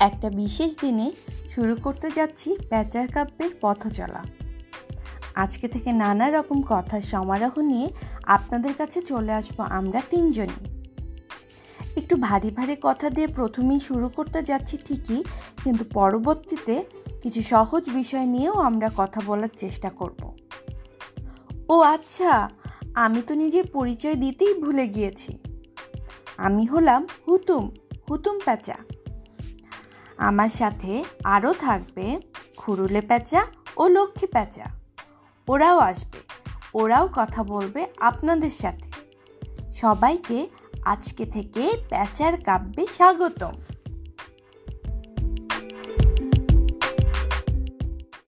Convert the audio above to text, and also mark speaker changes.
Speaker 1: একটা বিশেষ দিনে শুরু করতে যাচ্ছি প্যাচার কাব্যের পথ চলা আজকে থেকে নানা রকম কথার সমারোহ নিয়ে আপনাদের কাছে চলে আসব আমরা তিনজনই। একটু ভারী ভারী কথা দিয়ে প্রথমেই শুরু করতে যাচ্ছি ঠিকই, কিন্তু পরবর্তীতে কিছু সহজ বিষয় নিয়েও আমরা কথা বলার চেষ্টা করব। ও আচ্ছা আমি তো নিজের পরিচয় দিতেই ভুলে গিয়েছি। আমি হলাম হুতুম হুতুম প্যাঁচা। আমার সাথে আরও থাকবে খুরুলে প্যাঁচা ও লক্ষ্মী প্যাঁচা। ওরাও আসবে, ওরাও কথা বলবে আপনাদের সাথে। সবাইকে আজকে থেকে প্যাঁচার কাব্যে স্বাগতম।